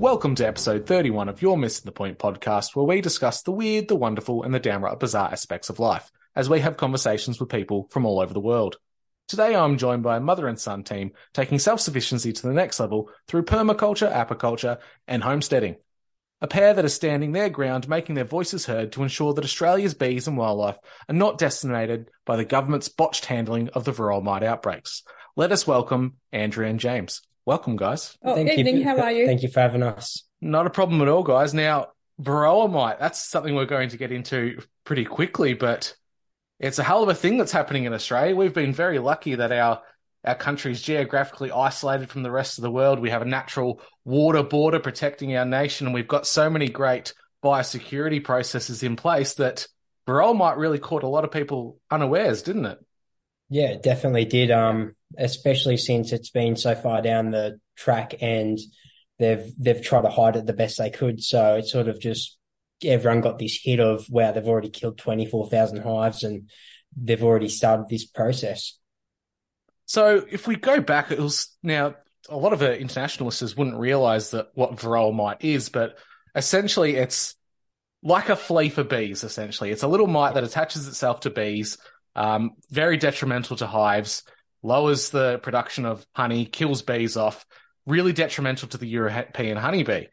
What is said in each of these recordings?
Welcome to episode 31 of You're Missen the Point podcast, where we discuss the weird, the wonderful, and the downright bizarre aspects of life, as we have conversations with people from all over the world. Today I'm joined by a mother and son team taking self-sufficiency to the next level through permaculture, apiculture, and homesteading. A pair that are standing their ground, making their voices heard to ensure that Australia's bees and wildlife are not decimated by the government's botched handling of the varroa mite outbreaks. Let us welcome Andrea and James. Welcome, guys. Oh, Thank evening. you. How are you? Thank you for having us. Not a problem at all, guys. Now, varroa mite, that's something we're going to get into pretty quickly, but it's a hell of a thing that's happening in Australia. We've been very lucky that our our country's geographically isolated from the rest of the world. We have a natural water border protecting our nation, and we've got so many great biosecurity processes in place that varroa mite really caught a lot of people unawares, didn't it? Yeah, it definitely did. Um, especially since it's been so far down the track and they've they've tried to hide it the best they could. So it's sort of just everyone got this hit of wow, they've already killed twenty four thousand hives and they've already started this process. So if we go back, it was now a lot of our international listeners wouldn't realize that what varroa mite is, but essentially it's like a flea for bees. Essentially, it's a little mite that attaches itself to bees. Um, very detrimental to hives, lowers the production of honey, kills bees off. Really detrimental to the European honeybee.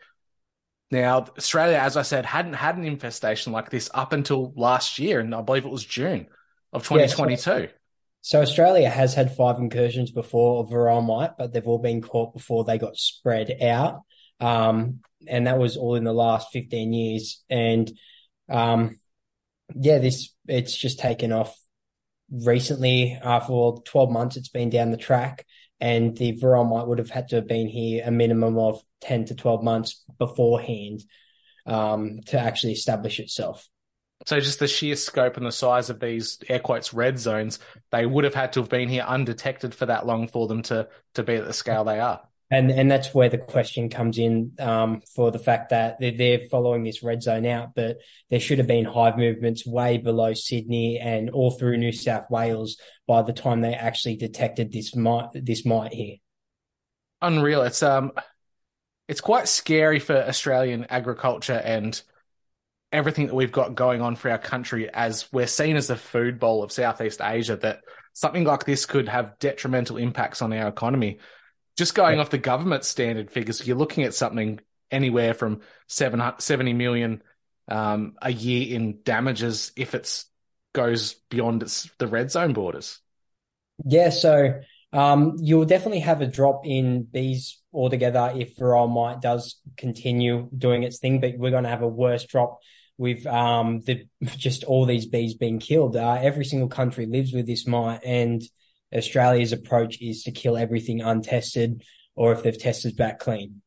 Now, Australia, as I said, hadn't had an infestation like this up until last year, and I believe it was June of 2022. So Australia has had five incursions before of varroa mite, but they've all been caught before they got spread out. Um, and that was all in the last 15 years. And, um, yeah, this, it's just taken off recently, uh, for 12 months. It's been down the track and the varroa mite would have had to have been here a minimum of 10 to 12 months beforehand, um, to actually establish itself. So just the sheer scope and the size of these air quotes red zones, they would have had to have been here undetected for that long for them to to be at the scale they are. And and that's where the question comes in um, for the fact that they're, they're following this red zone out, but there should have been hive movements way below Sydney and all through New South Wales by the time they actually detected this mite this mite here. Unreal. It's um, it's quite scary for Australian agriculture and everything that we've got going on for our country as we're seen as the food bowl of Southeast Asia that something like this could have detrimental impacts on our economy. Just going yeah. off the government standard figures, you're looking at something anywhere from 70 million um, a year in damages if it goes beyond its, the red zone borders. Yeah, so um, you'll definitely have a drop in bees altogether if varroa mite does continue doing its thing, but we're going to have a worse drop with um, the just all these bees being killed. Uh, every single country lives with this mite, and Australia's approach is to kill everything untested, or if they've tested back clean.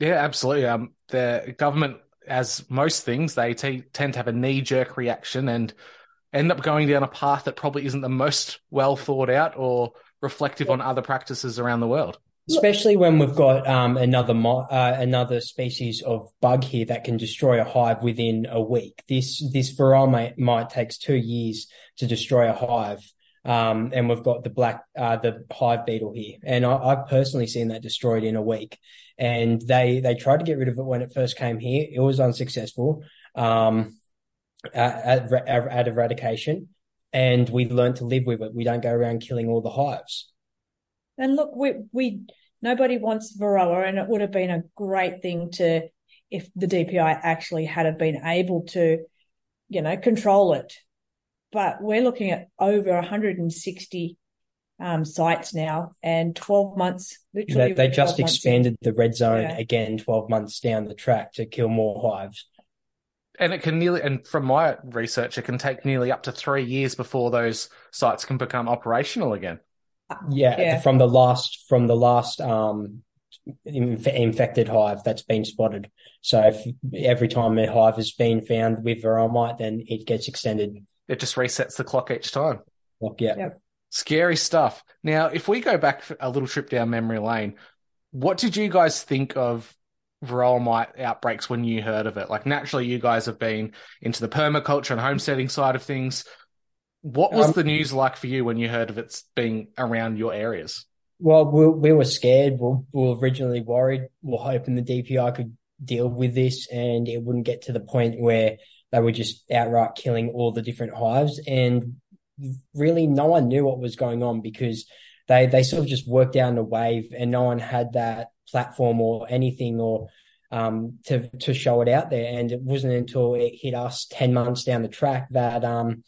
Yeah, absolutely. Um, the government, as most things, they t- tend to have a knee jerk reaction and end up going down a path that probably isn't the most well thought out or reflective on other practices around the world especially when we've got um, another mo- uh, another species of bug here that can destroy a hive within a week. This this varroa mite, mite takes two years to destroy a hive, um, and we've got the black uh, the hive beetle here, and I, have personally seen that destroyed in a week. And they they tried to get rid of it when it first came here. It was unsuccessful um, at, at, at eradication, and we learned to live with it. We don't go around killing all the hives. And look, we we Nobody wants Varroa, and it would have been a great thing to if the DPI actually had been able to, you know, control it. But we're looking at over 160 um, sites now, and 12 months. Literally, They, they just 12 months in. expanded the red zone Yeah. again 12 months down the track to kill more hives. And it can nearly, and from my research, it can take nearly up to three years before those sites can become operational again. Yeah, Yeah. from the last from the last um inf- infected hive that's been spotted. So if every time a hive has been found with varroa mite, then it gets extended. It just resets the clock each time. Like, yeah. Yep. Scary stuff. Now, if we go back a little trip down memory lane, what did you guys think of varroa mite outbreaks when you heard of it? Like, naturally, you guys have been into the permaculture and homesteading side of things. What was Um, the news like for you when you heard of it being around your areas? Well, we, we were scared. We, we were originally worried. We We're hoping the DPI could deal with this and it wouldn't get to the point where they were just outright killing all the different hives. And really, no one knew what was going on because they they sort of just worked down the wave and no one had that platform or anything or um to to show it out there. And it wasn't until it hit us ten months down the track that um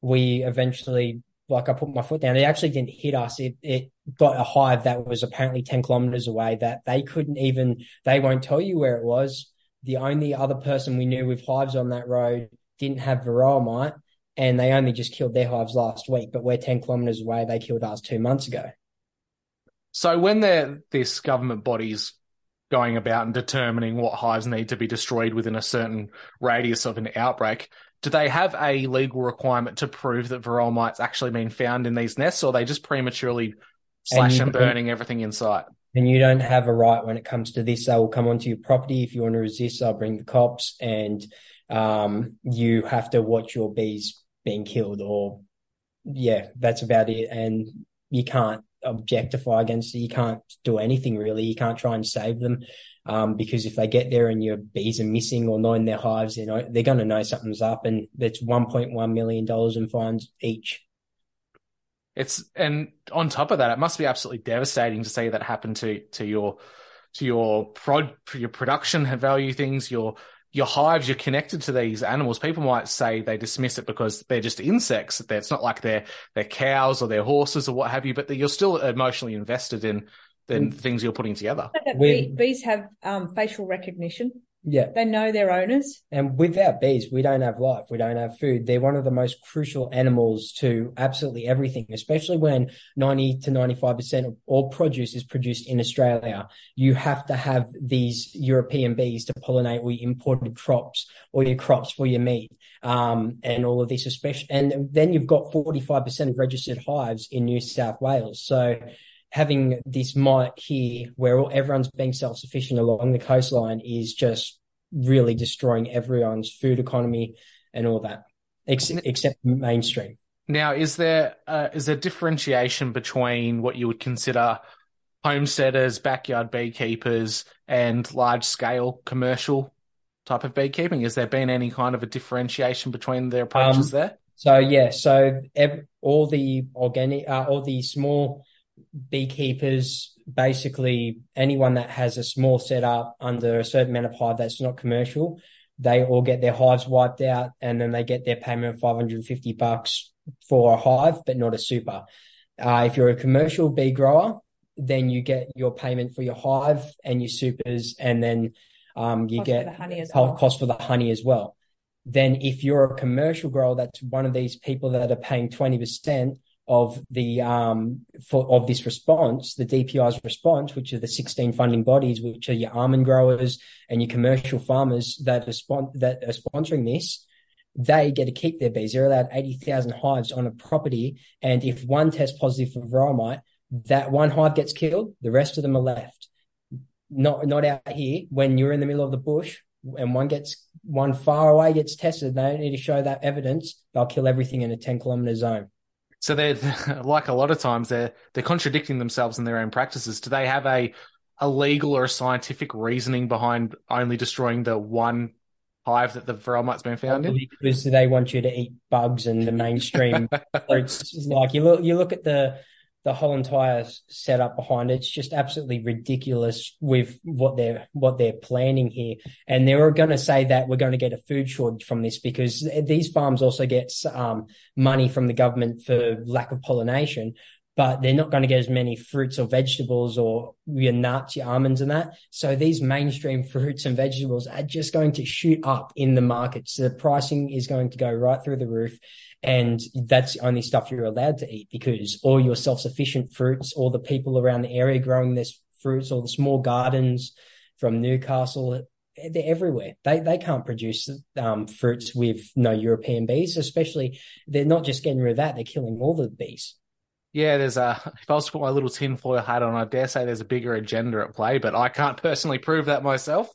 we eventually like I put my foot down. It actually didn't hit us. It it got a hive that was apparently 10 kilometers away that they couldn't even they won't tell you where it was. The only other person we knew with hives on that road didn't have varroa mite and they only just killed their hives last week, but we're 10 kilometers away. They killed ours two months ago. So, when they're this government body's going about and determining what hives need to be destroyed within a certain radius of an outbreak, do they have a legal requirement to prove that varroa mite's actually been found in these nests, or are they just prematurely slash you and burning everything in sight? And you don't have a right when it comes to this. They will come onto your property. If you want to resist, they'll bring the cops and um, you have to watch your bees being killed or yeah, that's about it. And you can't objectify against it. You can't do anything really. You can't try and save them. Um, because if they get there and your bees are missing or not in their hives, you know, they're going to know something's up and it's $1.1 million in fines each. It's and on top of that, it must be absolutely devastating to see that happen to to your to your prod your production value things, your your hives. You're connected to these animals. People might say they dismiss it because they're just insects. It's not like they're they're cows or they're horses or what have you. But you're still emotionally invested in in the things you're putting together. That We- bee- bees have um, facial recognition. Yeah. They know their owners. And without bees, we don't have life. We don't have food. They're one of the most crucial animals to absolutely everything, especially when 90 to 95% of all produce is produced in Australia. You have to have these European bees to pollinate all your imported crops or your crops for your meat. Um, and all of this, especially, and then you've got 45% of registered hives in New South Wales. So having this mite here where all, everyone's being self-sufficient along the coastline is just really destroying everyone's food economy and all that, ex- except mainstream. Now, is there uh, is there differentiation between what you would consider homesteaders, backyard beekeepers, and large scale commercial type of beekeeping? Has there been any kind of a differentiation between their approaches Um, there? So yeah, so ev- all the organic, uh, all the small beekeepers, basically anyone that has a small setup under a certain amount of hive that's not commercial, they all get their hives wiped out, and then they get their payment of 550 bucks for a hive, but not a super. Uh, if you're a commercial bee grower, then you get your payment for your hive and your supers, and then um, you Cost get the honey as well. cost for the honey as well. Then, if you're a commercial grower, that's one of these people that are paying 20% of the um for of this response, the DPI's response, which are the 16 funding bodies, which are your almond growers and your commercial farmers that are spon- that are sponsoring this, they get to keep their bees. They're allowed 80,000 hives on a property, and if one tests positive for varroa mite, that one hive gets killed, the rest of them are left. Not not out here when you're in the middle of the bush and one gets one far away gets tested. They don't need to show that evidence. They'll kill everything in a 10 kilometer zone. So they're like a lot of times they're they're contradicting themselves in their own practices. Do they have a a legal or a scientific reasoning behind only destroying the one hive that the varroa mite's been found in? because they want you to eat bugs and the mainstream fruits. Like you look, you look at the the whole entire setup behind it, it's just absolutely ridiculous with what they're what they're planning here. And they were going to say that we're going to get a food shortage from this because these farms also get um, money from the government for lack of pollination, but they're not going to get as many fruits or vegetables or your nuts, your almonds and that. So these mainstream fruits and vegetables are just going to shoot up in the markets. The pricing is going to go right through the roof. And that's the only stuff you're allowed to eat because all your self-sufficient fruits, all the people around the area growing this fruits, all the small gardens from Newcastle, they're everywhere. They they can't produce um, fruits with no European bees, especially they're not just getting rid of that, they're killing all the bees. Yeah, there's a. If I was to put my little tinfoil hat on, I dare say there's a bigger agenda at play, but I can't personally prove that myself.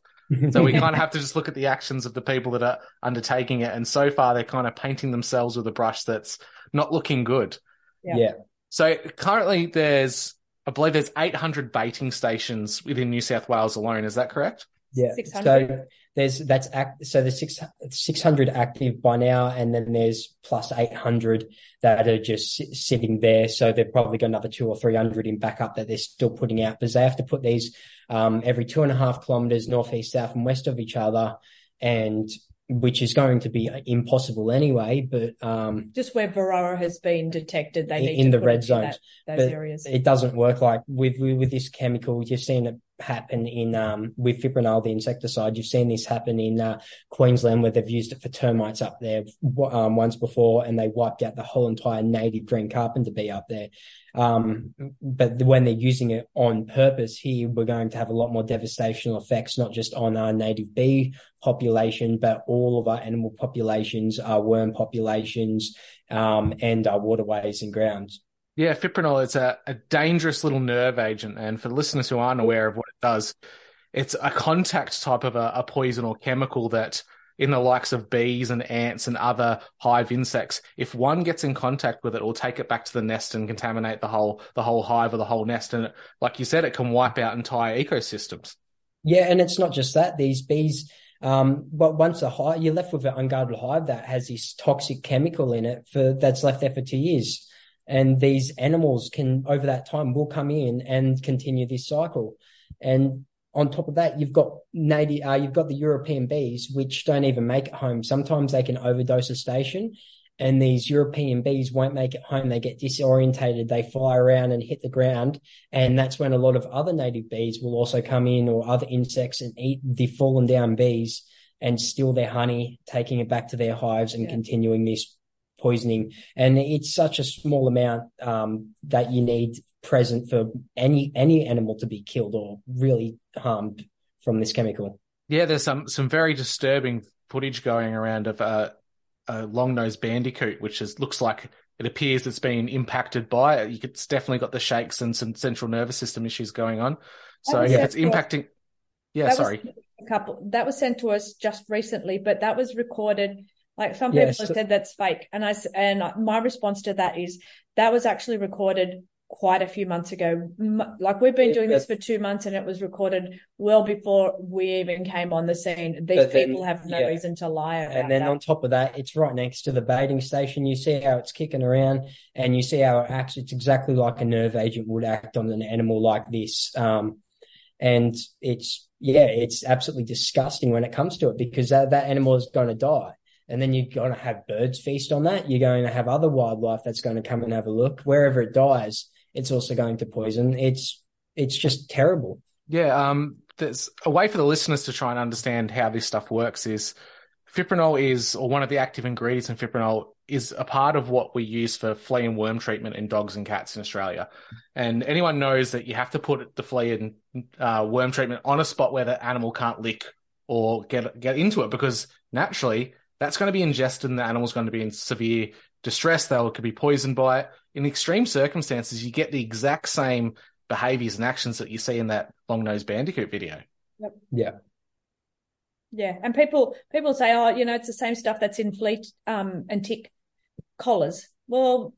So we kind of have to just look at the actions of the people that are undertaking it, and so far they're kind of painting themselves with a brush that's not looking good. Yeah. yeah. So currently, there's I believe there's 800 baiting stations within New South Wales alone. Is that correct? Yeah. 600. So there's that's act. So there's six 600 active by now, and then there's plus 800 that are just sitting there. So they've probably got another two or 300 in backup that they're still putting out because they have to put these um, every two and a half kilometers north, east, south, and west of each other, and which is going to be impossible anyway. But um, just where Varroa has been detected, they in, in the red zones, that, those areas. It doesn't work like with with this chemical. You've seen it happen in um, with fipronil, the insecticide. You've seen this happen in uh, Queensland where they've used it for termites up there um, once before, and they wiped out the whole entire native green carpenter bee up there. Um, but when they're using it on purpose here, we're going to have a lot more devastational effects, not just on our native bee population, but all of our animal populations, our worm populations, um, and our waterways and grounds. Yeah, fipronil, it's a, a dangerous little nerve agent. And for listeners who aren't aware of what it does, it's a contact type of a, a poison or chemical that in the likes of bees and ants and other hive insects, if one gets in contact with it, will take it back to the nest and contaminate the whole the whole hive or the whole nest. And it, like you said, it can wipe out entire ecosystems. Yeah, and it's not just that. These bees, um, but once a hive, you're left with an unguarded hive that has this toxic chemical in it for that's left there for two years and these animals can over that time will come in and continue this cycle and on top of that you've got native uh, you've got the european bees which don't even make it home. Sometimes they can overdose a station and these european bees won't make it home. They get disorientated. They fly around and hit the ground and that's when a lot of other native bees will also come in or other insects and eat the fallen down bees and steal their honey taking it back to their hives and yeah. continuing this poisoning, and it's such a small amount um, that you need present for any any animal to be killed or really harmed from this chemical. Yeah, there's some some very disturbing footage going around of uh, a long-nosed bandicoot, which is looks like it appears it's been impacted by it. You could, it's definitely got the shakes and some central nervous system issues going on. So if it's impacting, yeah, sorry. a couple that was sent to us just recently, but that was recorded like some people have said that's fake, and I and my response to that is that was actually recorded quite a few months ago. Like we've been doing this for two months, and it was recorded well before we even came on the scene. These people have no yeah. reason to lie. and then that. on top of that, it's right next to the baiting station. You see how it's kicking around, and you see how it acts. It's exactly like a nerve agent would act on an animal like this. Um, and it's yeah, it's absolutely disgusting when it comes to it because that, that animal is going to die and then you're going to have birds feast on that. You're going to have other wildlife that's going to come and have a look. Wherever it dies, it's also going to poison. It's it's just terrible. Yeah, um, there's a way for the listeners to try and understand how this stuff works. Is fipronil is, or one of the active ingredients in fipronil is a part of what we use for flea and worm treatment in dogs and cats in Australia. And anyone knows that you have to put the flea and uh, worm treatment on a spot where the animal can't lick or get get into it because naturally that's going to be ingested and the animal's going to be in severe distress. They could be poisoned by it. In extreme circumstances, you get the exact same behaviors and actions that you see in that long nosed bandicoot video. Yep. Yeah. Yeah. And people people say, oh, you know, it's the same stuff that's in fleet um, and tick collars. Well,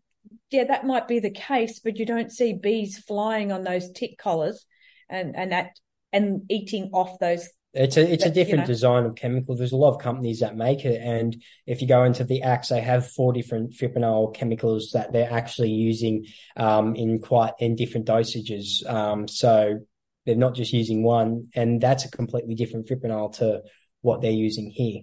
yeah, that might be the case, but you don't see bees flying on those tick collars and, and that and eating off those It's a it's a But, you different know. design of chemical. There's a lot of companies that make it, and if you go into the acts, they have four different fipronil chemicals that they're actually using um, in quite in different dosages. Um, so they're not just using one, and that's a completely different fipronil to what they're using here.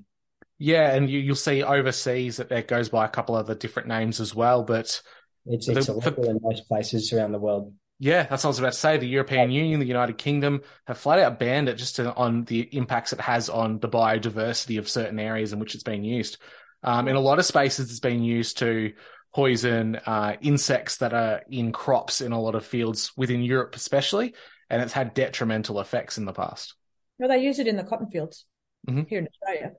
Yeah, and you, you'll see overseas that it goes by a couple of other different names as well. But It's The- it's for- illegal in most places around the world. Yeah, that's what I was about to say. The European Union, the United Kingdom have flat out banned it just to, on the impacts it has on the biodiversity of certain areas in which it's been used. Um, in a lot of spaces, it's been used to poison uh, insects that are in crops in a lot of fields within Europe, especially, and it's had detrimental effects in the past. Well, they use it in the cotton fields Mhm. here in Australia.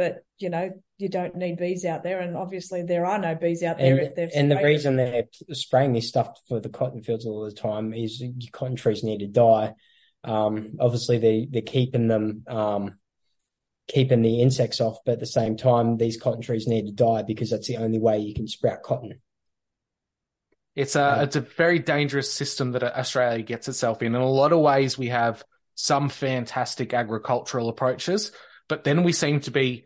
But, you know, you don't need bees out there. And obviously, there are no bees out there And, if and the reason they're spraying this stuff for the cotton fields all the time is your cotton trees need to die. Um, obviously, they they're keeping them um, keeping the insects off, but at the same time, these cotton trees need to die because that's the only way you can sprout cotton. It's a Yeah. it's a very dangerous system that Australia gets itself in. In a lot of ways, we have some fantastic agricultural approaches, but then we seem to be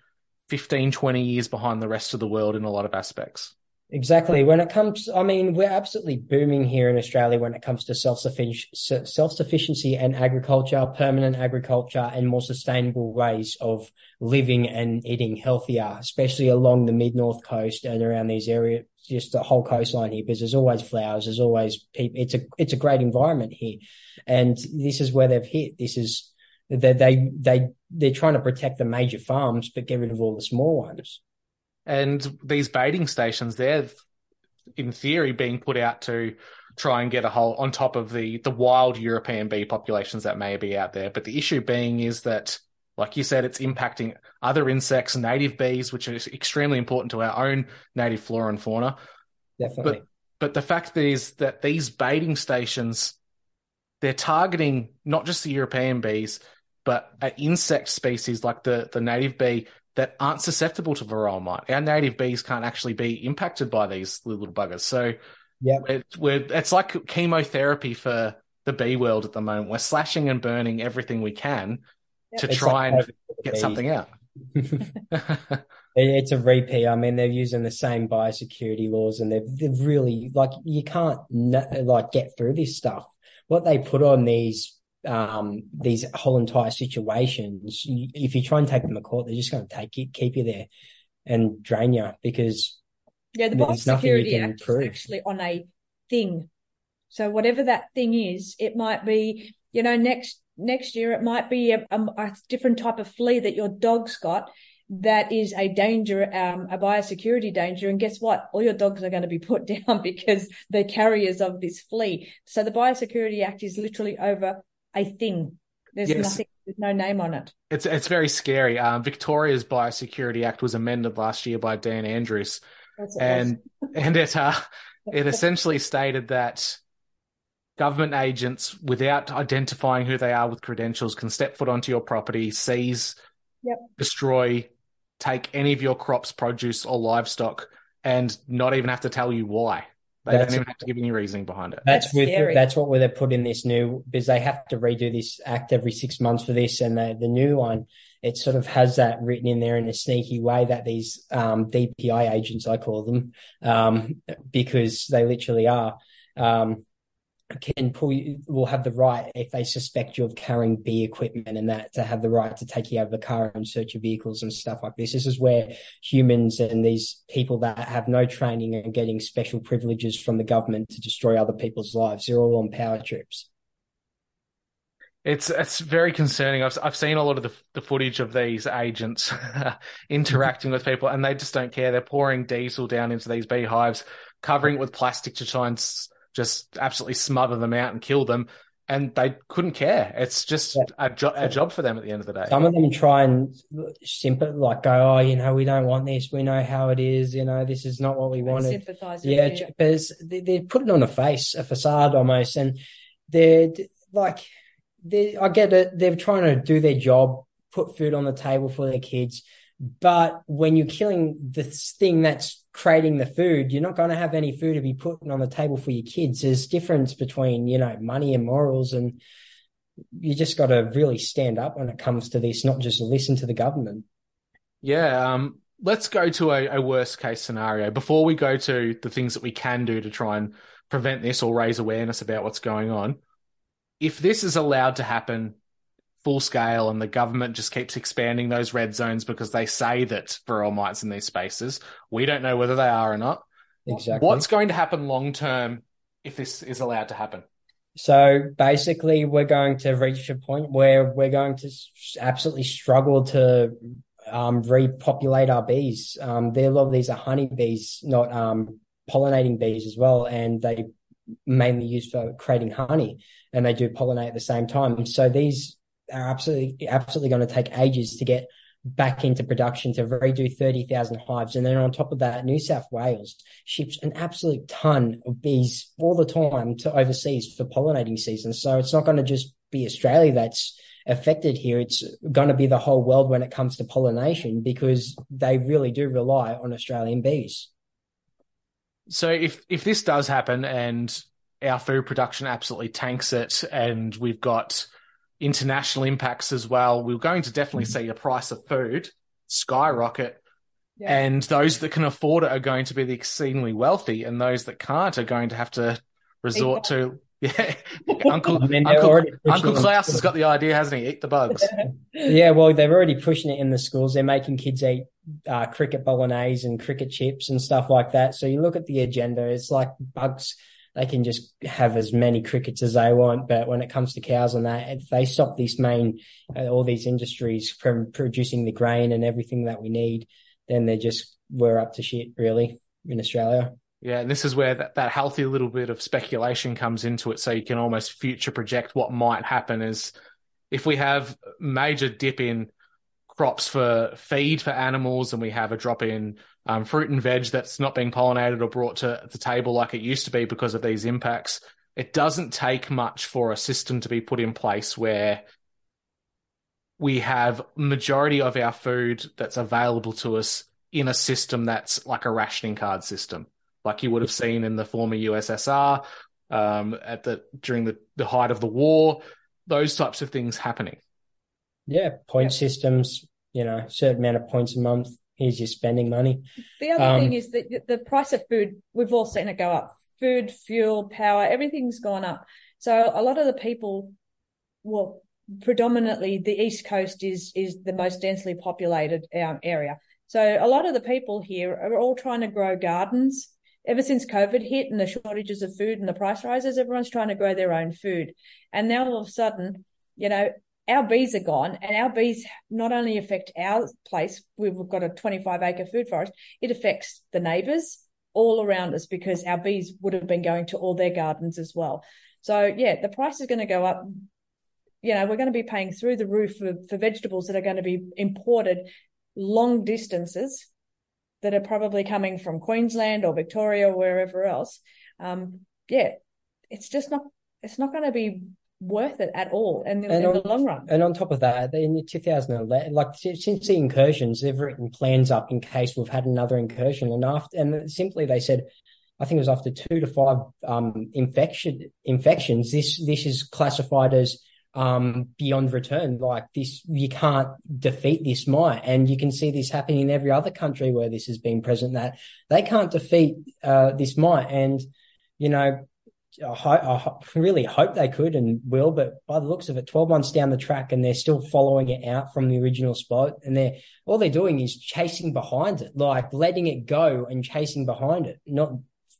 15, 20 years behind the rest of the world in a lot of aspects. Exactly. When it comes, I mean, we're absolutely booming here in Australia when it comes to self-suffic- self-sufficiency and agriculture, permanent agriculture, and more sustainable ways of living and eating healthier, especially along the mid-north coast and around these areas, just the whole coastline here, because there's always flowers, there's always people. It's a it's a great environment here, and this is where they've hit. This is they they they they're trying to protect the major farms, but get rid of all the small ones. And these baiting stations, they're in theory being put out to try and get a hold on top of the the wild European bee populations that may be out there. But the issue being is that, like you said, it's impacting other insects, native bees, which is extremely important to our own native flora and fauna. Definitely. But but the fact is that these baiting stations, they're targeting not just the European bees, but insect species like the the native bee that aren't susceptible to varroa mite. Our native bees can't actually be impacted by these little buggers. So yeah, it, we're, it's like chemotherapy for the bee world at the moment. We're slashing and burning everything we can to try like and COVID for the get bees. something out. It's a repeat. I mean, they're using the same biosecurity laws, and they've they've really like you can't like get through this stuff. What they put on these um these whole entire situations, if you try and take them to court, they're just going to take you, keep you there, and drain you because Yeah, the There's nothing you Biosecurity can Act prove. is actually on a thing. So whatever that thing is, it might be, you know, next next year it might be a, a, a different type of flea that your dog's got that is a danger, um, a biosecurity danger. And guess what? All your dogs are going to be put down because they're carriers of this flea. So the Biosecurity Act is literally over a thing. There's Yes. nothing, there's no name on it. It's it's very scary. Um, Victoria's Biosecurity Act was amended last year by Dan Andrews, That's what it and and it uh, it essentially stated that government agents, without identifying who they are with credentials, can step foot onto your property, seize, Yep. destroy, take any of your crops, produce, or livestock, and not even have to tell you why. They That's- don't even have to give any reasoning behind it. That's, That's with scary. that's what they put in this new because they have to redo this act every six months for this, and the the new one it sort of has that written in there in a sneaky way that these um, DPI agents I call them um, because they literally are um, can pull you will have the right if they suspect you of carrying bee equipment and that to have the right to take you out of the car and search your vehicles and stuff like this. This is where humans and these people that have no training and getting special privileges from the government to destroy other people's lives. They're all on power trips. It's it's very concerning. I've I've seen a lot of the the footage of these agents interacting with people, and they just don't care. They're pouring diesel down into these beehives, covering it with plastic to try and just absolutely smother them out and kill them, and they couldn't care. It's just Yeah. a job a job for them at the end of the day. Some of them try and simple like go, oh, you know, we don't want this. We know how it is. You know, this is not what we wanted. Sympathize. Yeah, j- because they- they're putting on a face, a facade almost, and they're like, they. I get it. They're trying to do their job, put food on the table for their kids, but when you're killing this thing that's creating the food, you're not going to have any food to be putting on the table for your kids. There's difference between you know money and morals, and you just got to really stand up when it comes to this, not just listen to the government. Yeah. Um, let's go to a, a worst case scenario before we go to the things that we can do to try and prevent this or raise awareness about what's going on. If this is allowed to happen full scale and the government just keeps expanding those red zones because they say that Varroa mites in these spaces, we don't know whether they are or not. Exactly. What's going to happen long term if this is allowed to happen? So basically, we're going to reach a point where we're going to absolutely struggle to um, repopulate our bees. Um, there, a lot of these are honey bees, not um, pollinating bees as well, and they mainly used for creating honey, and they do pollinate at the same time. So these are absolutely absolutely going to take ages to get back into production to redo 30,000 hives. And then on top of that, New South Wales ships an absolute ton of bees all the time to overseas for pollinating season. So it's not going to just be Australia that's affected here. It's going to be the whole world when it comes to pollination because they really do rely on Australian bees. So if if this does happen and our food production absolutely tanks it and we've got international impacts as well, we're going to definitely see the price of food skyrocket. Yeah. And those that can afford it are going to be the exceedingly wealthy, and those that can't are going to have to resort to yeah. Uncle I mean, Uncle, Uncle. Klaus has got the idea, hasn't he? Eat the bugs. Yeah, well, they're already pushing it in the schools. They're making kids eat uh, cricket bolognese and cricket chips and stuff like that. So you look at the agenda, it's like bugs. They can just have as many crickets as they want, but when it comes to cows and that, if they stop this main, uh, all these industries from producing the grain and everything that we need, then they're just we're up to shit really in Australia. Yeah, and this is where that, that healthy little bit of speculation comes into it. So you can almost future project what might happen is if we have major dip in crops for feed for animals and we have a drop in um, fruit and veg that's not being pollinated or brought to the table like it used to be because of these impacts, it doesn't take much for a system to be put in place where we have majority of our food that's available to us in a system that's like a rationing card system, like you would have seen in the former USSR um, at the during the, the height of the war, those types of things happening. Yeah, point systems, you know, certain amount of points a month. Here's your spending money. The other Um, thing is that the price of food, we've all seen it go up. Food, fuel, power, everything's gone up. So a lot of the people, well, predominantly the East Coast is is the most densely populated um, area. So a lot of the people here are all trying to grow gardens. Ever since COVID hit and the shortages of food and the price rises, everyone's trying to grow their own food. And now all of a sudden, you know, our bees are gone and our bees not only affect our place, we've got a 25 acre food forest, it affects the neighbors all around us because our bees would have been going to all their gardens as well. So yeah, the price is going to go up. You know, we're going to be paying through the roof for, for vegetables that are going to be imported long distances that are probably coming from Queensland or Victoria or wherever else. Um, yeah, it's just not, it's not going to be worth it at all in, in on, the long run. And on top of that, in 2011, like since the incursions, they've written plans up in case we've had another incursion. And after, and simply they said, I think it was after two to five um, infection infections. This this is classified as um, beyond return. Like this, you can't defeat this mite, and you can see this happening in every other country where this has been present. That they can't defeat uh, this mite, and you know I, I really hope they could and will, but by the looks of it, 12 months down the track and they're still following it out from the original spot. And they're, all they're doing is chasing behind it, like letting it go and chasing behind it, not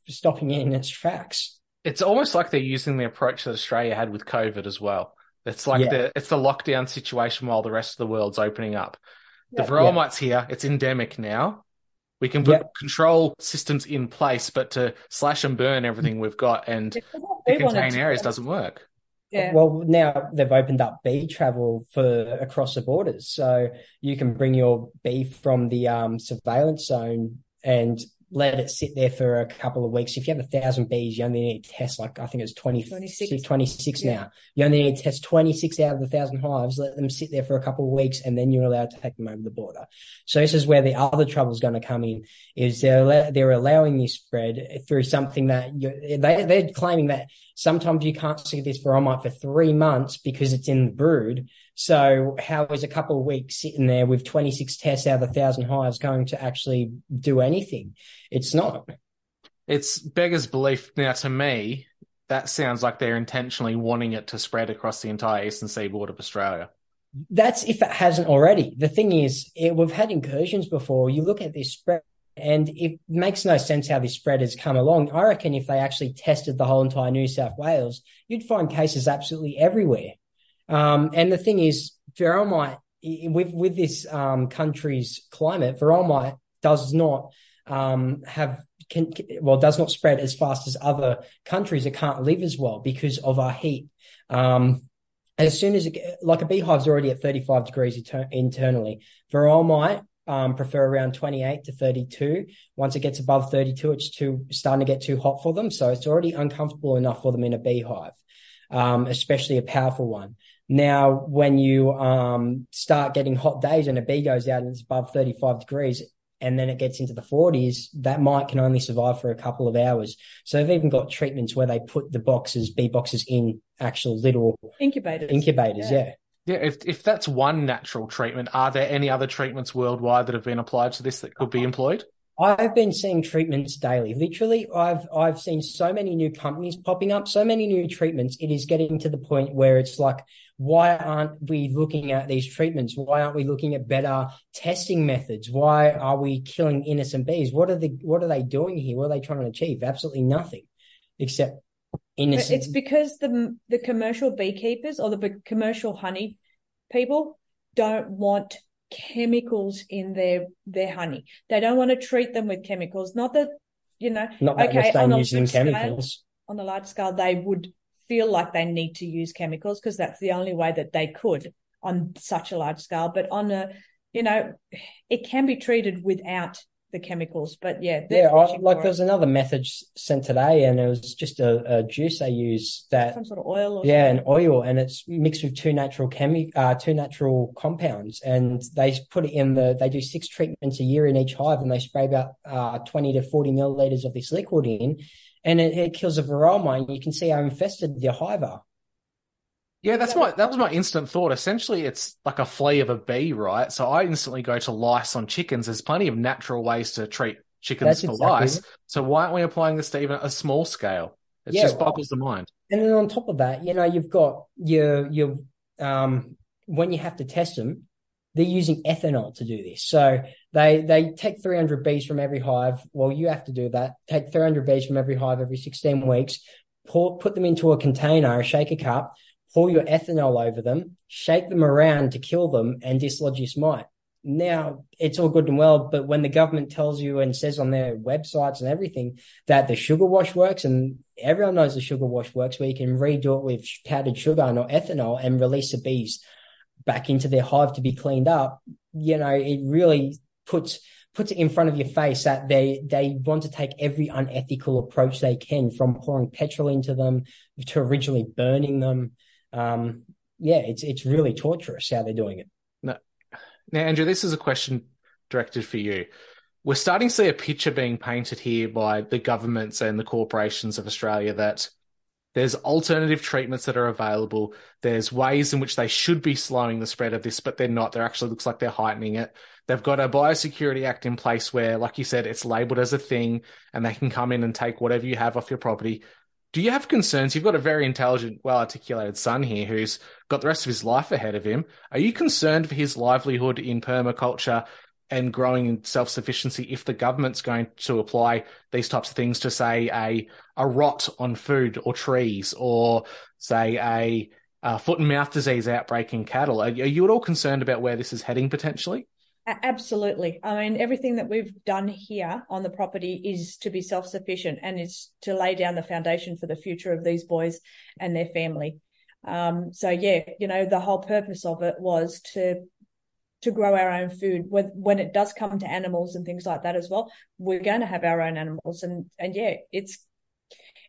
stopping it in its tracks. It's almost like they're using the approach that Australia had with COVID as well. It's like Yeah. the it's the lockdown situation while the rest of the world's opening up. The Yeah. varroa Yeah. mite's here. It's endemic now. We can put Yeah. control systems in place, but to slash and burn everything we've got and Because what to contain areas doesn't work. Yeah. Well, now they've opened up bee travel for across the borders, so you can bring your bee from the um, surveillance zone and let it sit there for a couple of weeks. If you have a thousand bees, you only need to test like I think it's 20, 26. 26 Yeah. now. You only need to test 26 out of the thousand hives, let them sit there for a couple of weeks, and then you're allowed to take them over the border. So this is where the other trouble is going to come in, is they're, they're allowing this spread through something that you they, they're claiming that Sometimes you can't see this varroa mite for three months because it's in the brood. So how is a couple of weeks sitting there with 26 tests out of a thousand hives going to actually do anything? It's not. It's beggars belief. Now, to me, that sounds like they're intentionally wanting it to spread across the entire eastern seaboard of Australia. That's if it hasn't already. The thing is, it, we've had incursions before. You look at this spread, and it makes no sense how this spread has come along. I reckon if they actually tested the whole entire New South Wales, you'd find cases absolutely everywhere. Um, and the thing is, varroa mite with with this um, country's climate, varroa mite does not um, have can, well does not spread as fast as other countries. It can't live as well because of our heat. Um, as soon as it, like a beehive's already at 35 degrees inter- internally, varroa mite um, prefer around 28 to 32. Once it gets above 32, it's too starting to get too hot for them. So it's already uncomfortable enough for them in a beehive, um, especially a powerful one. Now, when you um, start getting hot days and a bee goes out and it's above 35 degrees, and then it gets into the 40s, that mite can only survive for a couple of hours. So they've even got treatments where they put the boxes, bee boxes, in actual little incubators. Incubators, yeah. Yeah. Yeah, if if that's one natural treatment, are there any other treatments worldwide that have been applied to this that could be employed? I've been seeing treatments daily. Literally, I've I've seen so many new companies popping up, so many new treatments. It is getting to the point where it's like, why aren't we looking at these treatments? Why aren't we looking at better testing methods? Why are we killing innocent bees? What are the what are they doing here? What are they trying to achieve? Absolutely nothing, except But innocent. it's because the the commercial beekeepers or the commercial honey people don't want chemicals in their their honey. They don't want to treat them with chemicals. Not that you know, Not that okay, on a using large scale- chemicals. on a large scale, they would feel like they need to use chemicals because that's the only way that they could on such a large scale. But on a, you know, it can be treated without the chemicals. But yeah, Yeah, I, like there was another method sent today, and it was just a, a juice they use that some sort of oil. Or Yeah, something. an oil, and it's mixed with two natural chemi- uh, two natural compounds, and they put it in the. They do six treatments a year in each hive, and they spray about uh, twenty to forty milliliters of this liquid in, and it, it kills a varroa mite. You can see how infested the hive are. Yeah, that's my that was my instant thought. Essentially, it's like a flea of a bee, right? So I instantly go to lice on chickens. There's plenty of natural ways to treat chickens That's for exactly lice. it. So why aren't we applying this to even a small scale? It Yeah, just boggles the mind. And then on top of that, you know, you've got your your um when you have to test them, they're using ethanol to do this. So they they take 300 bees from every hive. Well, you have to do that. Take 300 bees from every hive every 16 weeks. Pour, put them into a container, a shaker cup. Pour your ethanol over them. Shake them around to kill them and dislodge this mite. Now it's all good and well, but when the government tells you and says on their websites and everything that the sugar wash works, and everyone knows the sugar wash works, where you can redo it with powdered sugar and or ethanol and release the bees back into their hive to be cleaned up. You know, it really puts puts it in front of your face that they they want to take every unethical approach they can, from pouring petrol into them to originally burning them. Um, yeah, it's it's really torturous how they're doing it. Now, Andrea, this is a question directed for you. We're starting to see a picture being painted here by the governments and the corporations of Australia that there's alternative treatments that are available. There's ways in which they should be slowing the spread of this, but they're not. There actually looks like they're heightening it. They've got a Biosecurity Act in place where, like you said, it's labeled as a thing and they can come in and take whatever you have off your property. Do you have concerns? You've got a very intelligent, well articulated son here who's got the rest of his life ahead of him. Are you concerned for his livelihood in permaculture and growing self sufficiency if the government's going to apply these types of things to, say, a, a rot on food or trees or, say, a, a foot and mouth disease outbreak in cattle? Are, are you at all concerned about where this is heading potentially? Absolutely. I mean, everything that we've done here on the property is to be self sufficient and is to lay down the foundation for the future of these boys and their family. Um, so yeah, you know, the whole purpose of it was to to grow our own food. When when it does come to animals and things like that as well, we're going to have our own animals, and and yeah, it's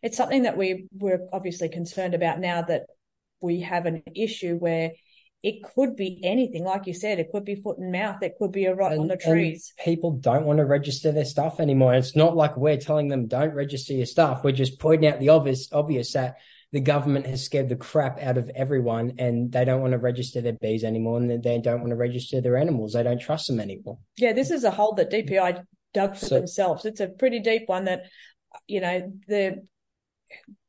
it's something that we we're obviously concerned about now that we have an issue where it could be anything, like you said, it could be foot and mouth, it could be a rot on the trees. people don't want to register their stuff anymore. It's not like we're telling them don't register your stuff. We're just pointing out the obvious, obvious that the government has scared the crap out of everyone and they don't want to register their bees anymore and they don't want to register their animals. They don't trust them anymore. Yeah, this is a hole that DPI dug for So- themselves. It's a pretty deep one that, you know, the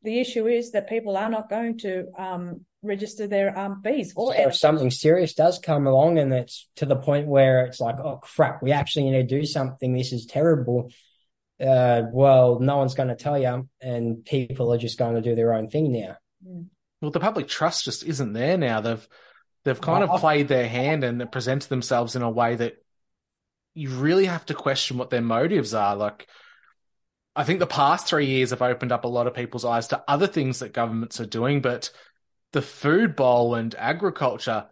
the issue is that people are not going to um, register their um, bees or So if something serious does come along and it's to the point where it's like, oh crap, we actually need to do something. This is terrible. Uh, well, no one's going to tell you, and people are just going to do their own thing now. Well, the public trust just isn't there now. They've they've kind Well, of played their hand and presented themselves in a way that you really have to question what their motives are. Like, I think the past three years have opened up a lot of people's eyes to other things that governments are doing, but the food bowl and agriculture,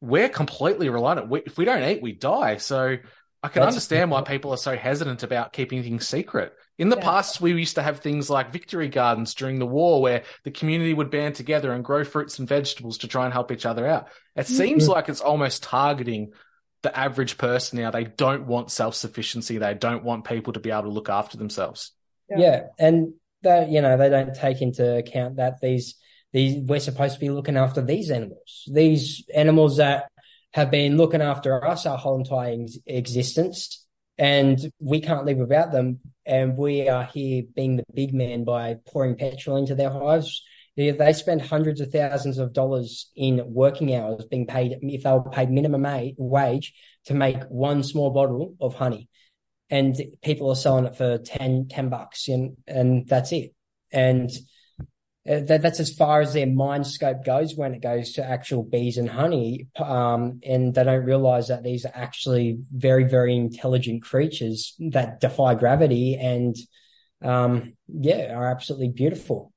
we're completely reliant. We, if we don't eat, we die. So I can That's- understand why people are so hesitant about keeping things secret. In the Yeah. past, we used to have things like victory gardens during the war where the community would band together and grow fruits and vegetables to try and help each other out. It mm. seems like it's almost targeting the average person now. They don't want self sufficiency. They don't want people to be able to look after themselves. Yeah. Yeah, and that you know they don't take into account that these these we're supposed to be looking after these animals, these animals that have been looking after us our whole entire ex- existence, and we can't live without them. And we are here being the big man by pouring petrol into their hives. They, spend hundreds of thousands of dollars in working hours being paid if they were paid minimum wage to make one small bottle of honey and people are selling it for 10, 10 bucks and, and that's it. And that, that's as far as their mind scope goes when it goes to actual bees and honey. Um, and they don't realize that these are actually very, very intelligent creatures that defy gravity and, um, yeah, are absolutely beautiful.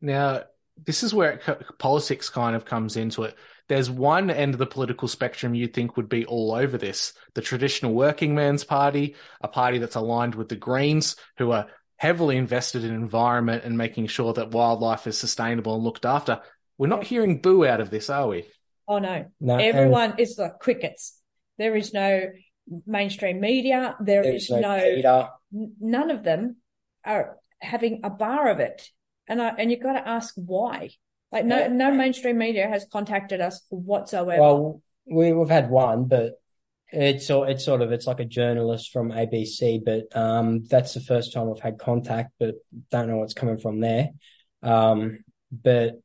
Now, this is where politics kind of comes into it. There's one end of the political spectrum you'd think would be all over this the traditional working man's party, a party that's aligned with the Greens, who are heavily invested in environment and making sure that wildlife is sustainable and looked after. We're not hearing boo out of this, are we? Oh no, No, and everyone is like crickets. There is no mainstream media. There there's is no no, PETA. n- none of them are having a bar of it. And I, and you've got to ask why. Like no, no mainstream media has contacted us whatsoever. Well, we, we've had one, but it's it's sort of it's like a journalist from ABC, but um, that's the first time I've had contact, but don't know what's coming from there. Um, but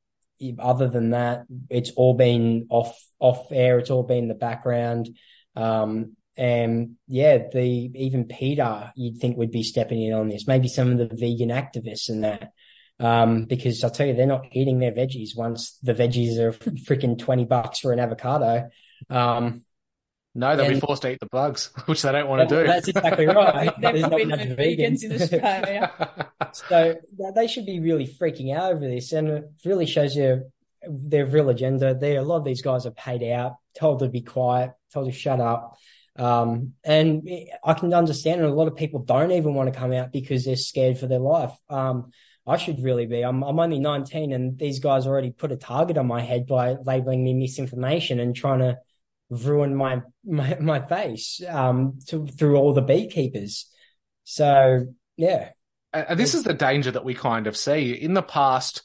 other than that, it's all been off off air. It's all been the background. Um, and yeah, the even PETA, you'd think would be stepping in on this. Maybe some of the vegan activists and that. Um, because I'll tell you, they're not eating their veggies once the veggies are freaking 20 bucks for an avocado. Um, No, they'll be forced to eat the bugs, which they don't want to do. that's exactly right. there There's will be not no much vegans in Australia. so they should be really freaking out over this, and it really shows you their real agenda. There, a lot of these guys are paid out, told to be quiet, told to shut up. Um, and I can understand, and a lot of people don't even want to come out because they're scared for their life. Um, I should really be. I'm I'm only 19, and these guys already put a target on my head by labeling me misinformation and trying to ruin my my, my face um to, through all the beekeepers. So yeah, And this is the danger that we kind of see in the past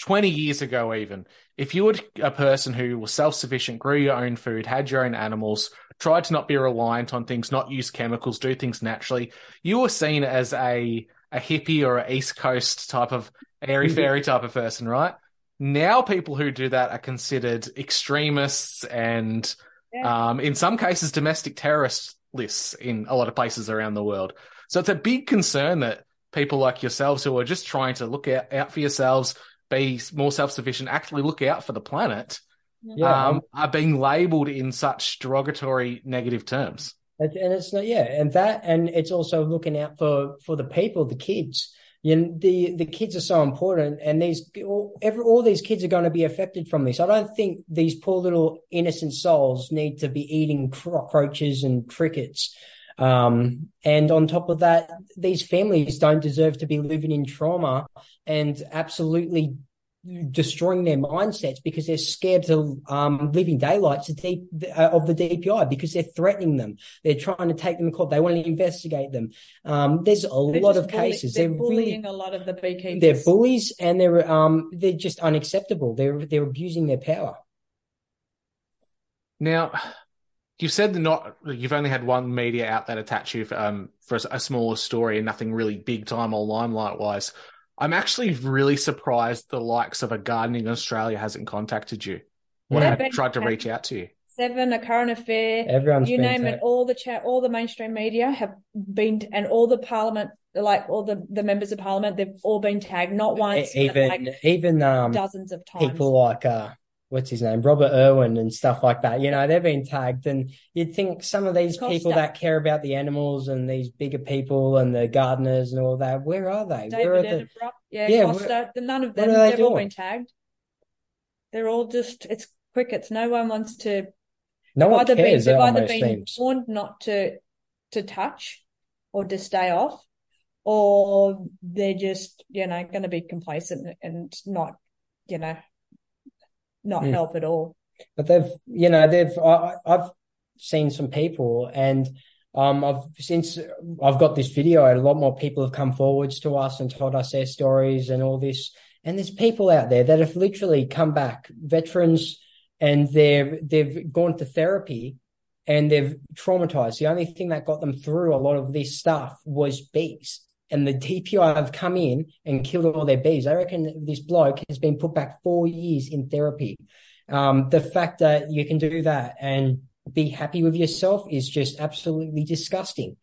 20 years ago, even. If you were a person who was self sufficient, grew your own food, had your own animals, tried to not be reliant on things, not use chemicals, do things naturally, you were seen as a, a hippie or an East Coast type of airy fairy type of person, right? Now, people who do that are considered extremists and, Yeah. um, in some cases, domestic terrorist lists in a lot of places around the world. So it's a big concern that people like yourselves who are just trying to look out, out for yourselves, be more self sufficient, actually look out for the planet, yeah. um, are being labeled in such derogatory negative terms. And and it's not, yeah, and that, and it's also looking out for for the people, the kids. You know, the the kids are so important, and these all, every, all these kids are going to be affected from this. I don't think these poor little innocent souls need to be eating cockroaches and crickets. Um, and on top of that, these families don't deserve to be living in trauma and absolutely destroying their mindsets because they're scared to um, live in daylight to uh, of the DPI because they're threatening them. They're trying to take them to court. They want to investigate them. Um, there's a They're lot of bully- cases. They're, They're, bullying really a lot of the beekeepers. they're bullies and they're um they're just unacceptable. They're they're abusing their power. Now, you said that not you've only had one media outlet attach you for, um, for a, a smaller story and nothing really big time or limelight wise. I'm actually really surprised the likes of a Gardening Australia hasn't contacted you or They've have tried to reach out to you. Seven, a current affair. Everyone's you been name it, all the chat, all the mainstream media have been, and all the parliament, like all the, the members of parliament, they've all been tagged, not once, but even like even um dozens of times. people like uh what's his name Robert Irwin and stuff like that. You know they've been tagged, and you'd think some of these people that care about the animals and these bigger people and the gardeners and all that, where are they? where are David the yeah, Yeah, Costa, none of them, they they've all been tagged. They're all just, it's crickets. No one wants to, no one either been, cares. they've either been seems. warned not to, to touch or to stay off, or they're just, you know, going to be complacent and not, you know, not Mm. help at all. But they've, you know, they've. I, I've seen some people, and um, I've since I've got this video, a lot more people have come forwards to us and told us their stories and all this. And there's people out there that have literally come back, veterans, and they've they've gone to therapy, and they've traumatized. The only thing that got them through a lot of this stuff was bees. And the DPI have come in and killed all their bees. I reckon this bloke has been put back four years in therapy. Um, the fact that you can do that and be happy with yourself is just absolutely disgusting.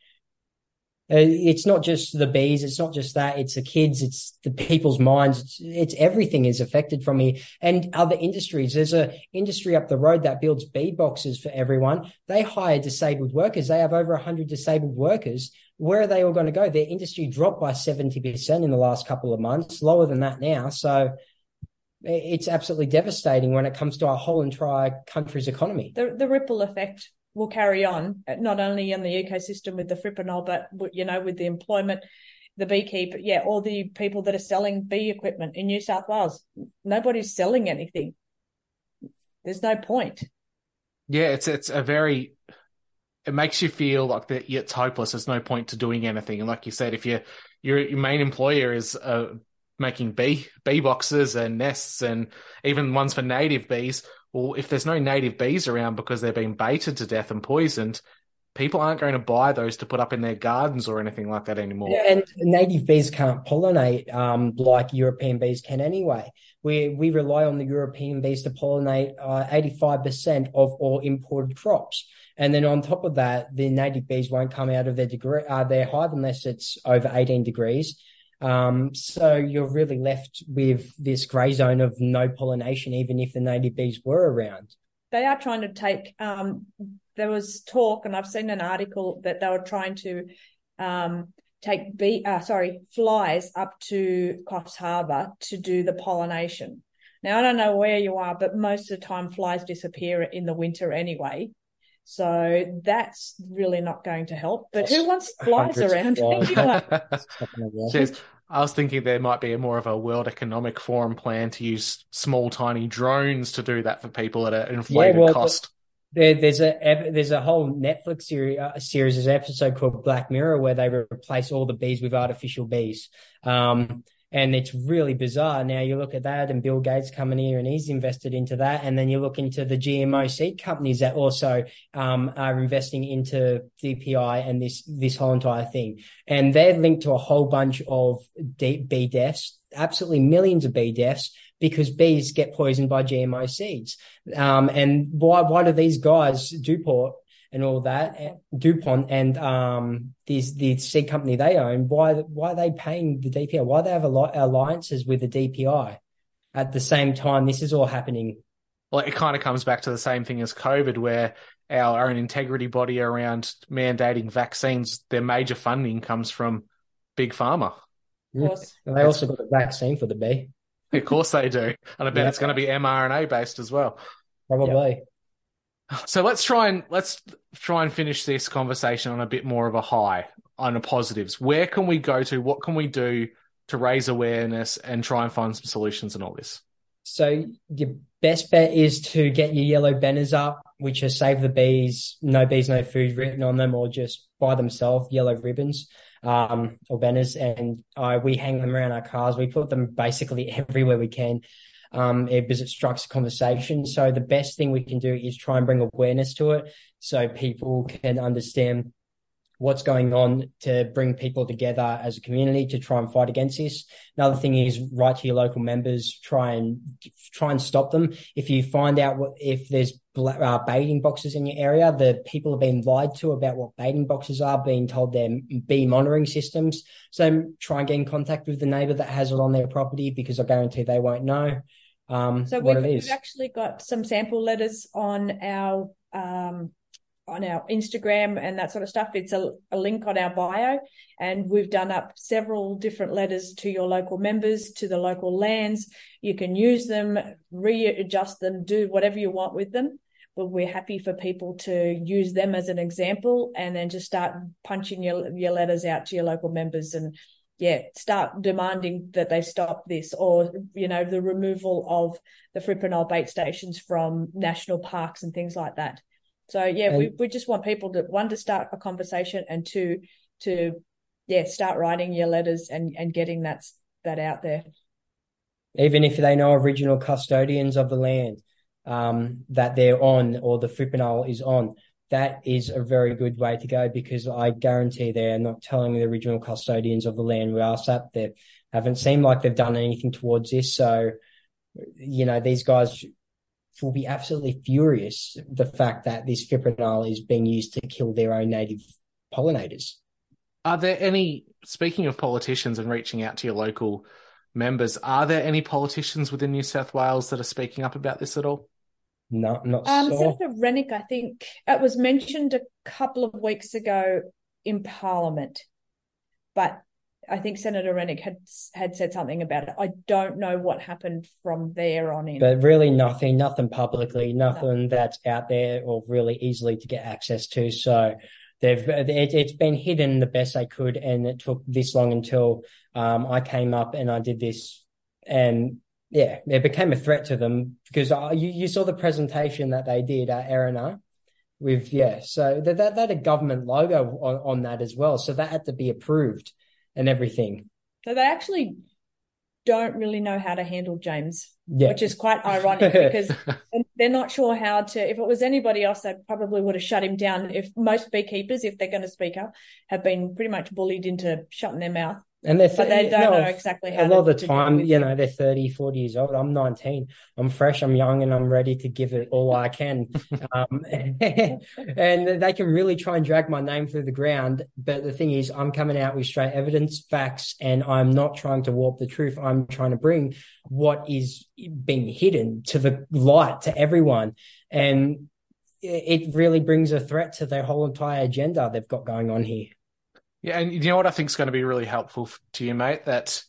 Uh, it's not just the bees, it's not just that, it's the kids, it's the people's minds, it's, it's everything is affected from me and other industries. There's a industry up the road that builds bee boxes for everyone. They hire disabled workers. They have over 100 disabled workers. Where are they all going to go? Their industry dropped by 70% in the last couple of months, lower than that now. So it's absolutely devastating when it comes to our whole entire country's economy. The, the ripple effect will carry on, uh, not only in the ecosystem with the fipronil, but, you know, with the employment, the beekeeper, yeah, all the people that are selling bee equipment in New South Wales. Nobody's selling anything. There's no point. Yeah, it's it's a very it makes you feel like that it's hopeless. There's no point to doing anything. And like you said, if you your your main employer is uh, making bee bee boxes and nests and even ones for native bees, well, if there's no native bees around because they're being baited to death and poisoned, people aren't going to buy those to put up in their gardens or anything like that anymore. And native bees can't pollinate um, like European bees can anyway. We we rely on the European bees to pollinate uh, 85% of all imported crops. And then on top of that, the native bees won't come out of their degree, uh, their hive unless it's over 18 degrees. Um, so you're really left with this grey zone of no pollination, even if the native bees were around. They are trying to take, um, there was talk, and I've seen an article that they were trying to um, take bee, uh, sorry, flies up to Coffs Harbour to do the pollination. Now, I don't know where you are, but most of the time flies disappear in the winter anyway. So that's really not going to help. But who wants flies around? I was thinking there might be a more of a World Economic Forum plan to use small, tiny drones to do that for people at an inflated well, cost. There, there's a there's a whole Netflix series uh, series of episode called Black Mirror where they replace all the bees with artificial bees, um, and it's really bizarre. Now you look at that, and Bill Gates coming here and he's invested into that, and then you look into the GMO seed companies that also um, are investing into DPI and this this whole entire thing, and they're linked to a whole bunch of bee deaths, absolutely millions of bee deaths because bees get poisoned by GMO seeds. Um, and why why do these guys Dupont and all that Dupont and um these the seed company they own why why are they paying the DPI? Why they have alli- alliances with the DPI at the same time? This is all happening. Well, it kind of comes back to the same thing as COVID, where our own integrity body around mandating vaccines, their major funding comes from big pharma. Yes. And they also got a vaccine for the bee, Of course they do, and I bet Yeah. it's going to be mRNA based as well. probably. So let's try and let's try and finish this conversation on a bit more of a high, on the positives. Where can we go to? What can we do to raise awareness and try and find some solutions in all this? So your best bet is to get your yellow banners up, which are save the bees, no bees, no food written on them, or just by themselves, yellow ribbons um, or banners. And we hang them around our cars. We put them basically everywhere we can um, because it strikes a conversation. So the best thing we can do is try and bring awareness to it so people can understand what's going on to bring people together as a community to try and fight against this. Another thing is write to your local members, try and try and stop them. If you find out what if there's uh, baiting boxes in your area, the people have been lied to about what baiting boxes are, being told they're bee monitoring systems. So try and get in contact with the neighbor that has it on their property because I guarantee they won't know. Um, so we've, we've, actually got some sample letters on our um, on our Instagram and that sort of stuff. It's a, a, link on our bio, and we've done up several different letters to your local members, to the local lands. You can use them, readjust them, do whatever you want with them. But we're happy for people to use them as an example, and then just start punching your your letters out to your local members and yeah, start demanding that they stop this or, you know, the removal of the fipronil bait stations from national parks and things like that. So yeah, and, we, we just want people to one to start a conversation and two to yeah start writing your letters and and getting that that out there. Even if they know original custodians of the land um, that they're on or the fipronil is on, that is a very good way to go because I guarantee they're not telling the original custodians of the land we are sat there haven't seemed like they've done anything towards this. So, you know, these guys will be absolutely furious the fact that this fipronil is being used to kill their own native pollinators. Are there any, speaking of politicians and reaching out to your local members, are there any politicians within New South Wales that are speaking up about this at all? No, not um, so. Senator Rennick, I think it was mentioned a couple of weeks ago in Parliament, but I think Senator Rennick had had said something about it. I don't know what happened from there on in. But really, nothing, nothing publicly, nothing no. that's out there or really easily to get access to. So they've it, has been hidden the best they could, and it took this long until um, I came up and I did this, and yeah, it became a threat to them because uh, you, you saw the presentation that they did at Erina with yeah, so that that, that a government logo on, on that as well, so that had to be approved and everything. So they actually don't really know how to handle James, yeah. which is quite ironic because they're not sure how to. If it was anybody else, they probably would have shut him down. If most beekeepers, if they're going to speak up, have been pretty much bullied into shutting their mouth. And they're, th- but they don't know exactly how. A lot of the time, you know, they're 30, 40 years old. I'm 19. I'm fresh. I'm young, and I'm ready to give it all I can. um, and they can really try and drag my name through the ground. But the thing is, I'm coming out with straight evidence, facts, and I'm not trying to warp the truth. I'm trying to bring what is being hidden to the light to everyone. And it really brings a threat to their whole entire agenda they've got going on here. Yeah, and you know what I think is going to be really helpful to you, mate? That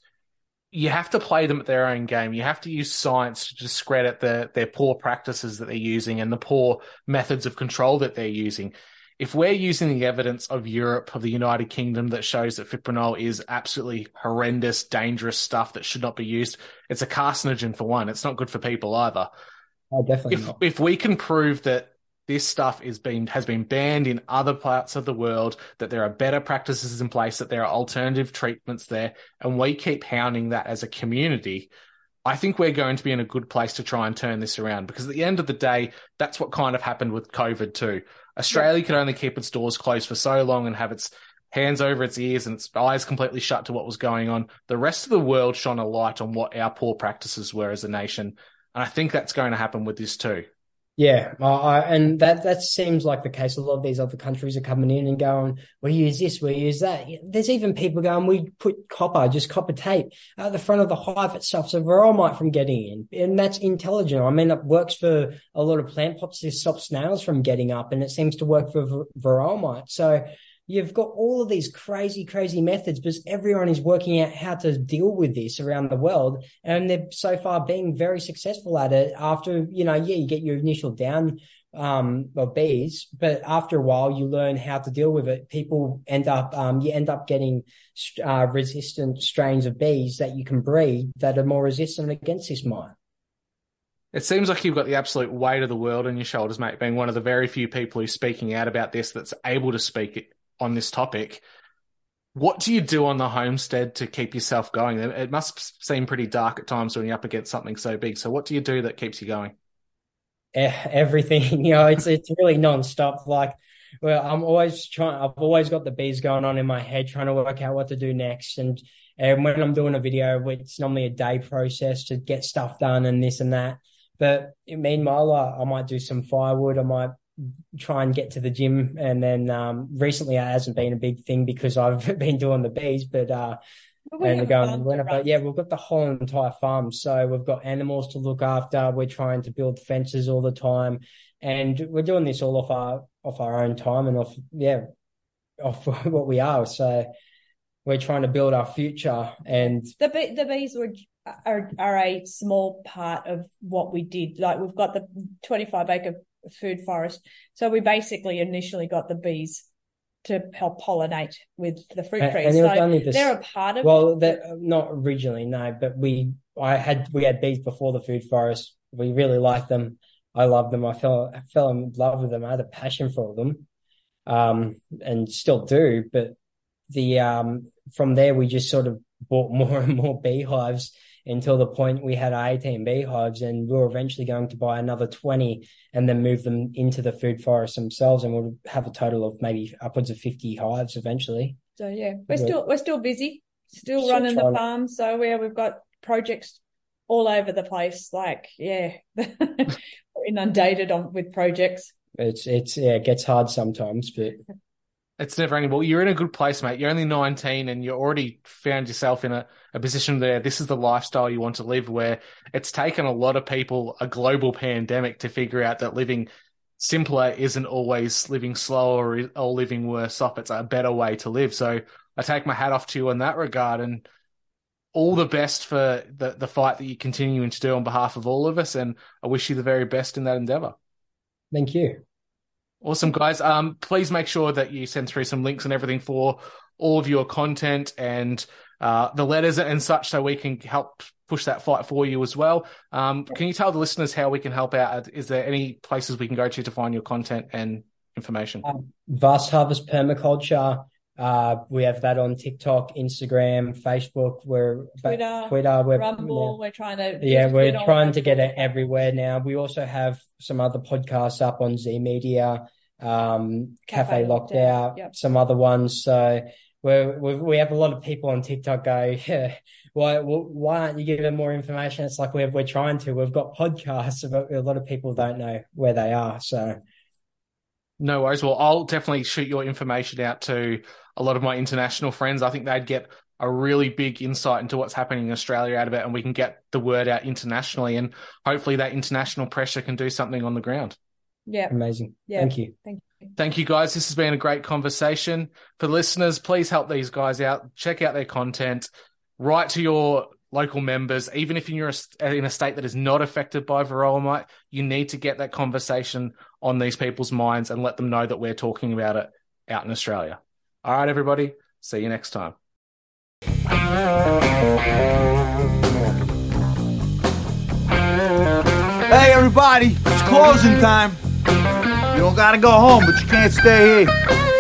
you have to play them at their own game. You have to use science to discredit the, their poor practices that they're using and the poor methods of control that they're using. If we're using the evidence of Europe, of the United Kingdom, that shows that fipronil is absolutely horrendous, dangerous stuff that should not be used, it's a carcinogen for one. It's not good for people either. Oh, definitely. If, if we can prove that this stuff is being has been banned in other parts of the world, that there are better practices in place, that there are alternative treatments there, and we keep hounding that as a community. I think we're going to be in a good place to try and turn this around because at the end of the day, that's what kind of happened with COVID too. Australia yeah. could only keep its doors closed for so long and have its hands over its ears and its eyes completely shut to what was going on. The rest of the world shone a light on what our poor practices were as a nation. And I think that's going to happen with this too. Yeah, uh, and that that seems like the case. A lot of these other countries are coming in and going, "We use this, we use that." There's even people going, "We put copper, just copper tape, at the front of the hive itself, so varroa mite from getting in," and that's intelligent. I mean, it works for a lot of plant pops to stop snails from getting up, and it seems to work for varroa mite. So you've got all of these crazy, crazy methods because everyone is working out how to deal with this around the world. And they're so far being very successful at it after, you know, yeah, you get your initial down um of bees but after a while you learn how to deal with it. People end up um you end up getting uh, resistant strains of bees that you can breed that are more resistant against this mite. It seems like you've got the absolute weight of the world on your shoulders, mate, being one of the very few people who's speaking out about this that's able to speak on this topic. What do you do on the homestead to keep yourself going? It must seem pretty dark at times when you're up against something so big. So, what do you do that keeps you going? Eh, everything, you know, it's it's really non-stop. Like, well, I'm always trying. I've always got the bees going on in my head, trying to work out what to do next. And and when I'm doing a video, it's normally a day process to get stuff done and this and that. But meanwhile, I, I might do some firewood. I might try and get to the gym. And then um, recently, it hasn't been a big thing because I've been doing the bees. But uh, and going winter. But yeah, we've got the whole entire farm, so we've got animals to look after. We're trying to build fences all the time, and we're doing this all off our off our own time and off yeah off what we are. So we're trying to build our future and the bee, the bees were are, are a small part of what we did like we've got the 25 acre food forest. So we basically initially got the bees to help pollinate with the fruit trees. and so this, they're a part of well they're not originally no but we i had we had bees before the food forest. We really liked them. I loved them. I fell I fell in love with them. I had a passion for them um and still do but the um, from there we just sort of bought more and more beehives until the point we had 18 beehives and we were eventually going to buy another 20 and then move them into the food forest themselves and we'll have a total of maybe upwards of 50 hives eventually. So yeah we're still we're still busy still, still running the farm. So yeah we've got projects all over the place like yeah inundated on with projects. It's it's yeah it gets hard sometimes but it's never ending. Well, you're in a good place, mate. You're only 19 and you already found yourself in a, a position there. This is the lifestyle you want to live where it's taken a lot of people a global pandemic to figure out that living simpler isn't always living slower or, living worse off. It's a better way to live. So I take my hat off to you in that regard and all the best for the, the fight that you're continuing to do on behalf of all of us. And I wish you the very best in that endeavor. Thank you. Awesome, guys. Um, please make sure that you send through some links and everything for all of your content and uh, the letters and such so we can help push that fight for you as well. Um, can you tell the listeners how we can help out? Is there any places we can go to to find your content and information? Um, Vast Harvest Permaculture. Uh, we have that on TikTok, Instagram, Facebook, we're Twitter, Twitter, we're Rumble. Yeah. We're trying to yeah, we're trying to get it everywhere now. We also have some other podcasts up on Z Media, um, Cafe, Cafe Locked, Out, yep. some other ones. So we we have a lot of people on TikTok go, yeah, why why aren't you giving more information? It's like we're we're trying to. We've got podcasts, but a lot of people don't know where they are. So no worries. Well, I'll definitely shoot your information out to a lot of my international friends. I think they'd get a really big insight into what's happening in Australia out of it, and we can get the word out internationally. And hopefully, that international pressure can do something on the ground. Yeah. Amazing. Yeah. Thank you. Thank you. Thank you, guys. This has been a great conversation. For the listeners, please help these guys out. Check out their content. Write to your local members, even if you're in a state that is not affected by varroa mite, you need to get that conversation on these people's minds and let them know that we're talking about it out in Australia. All right, everybody. See you next time. Hey, everybody. It's closing time. You don't gotta go home, but you can't stay here.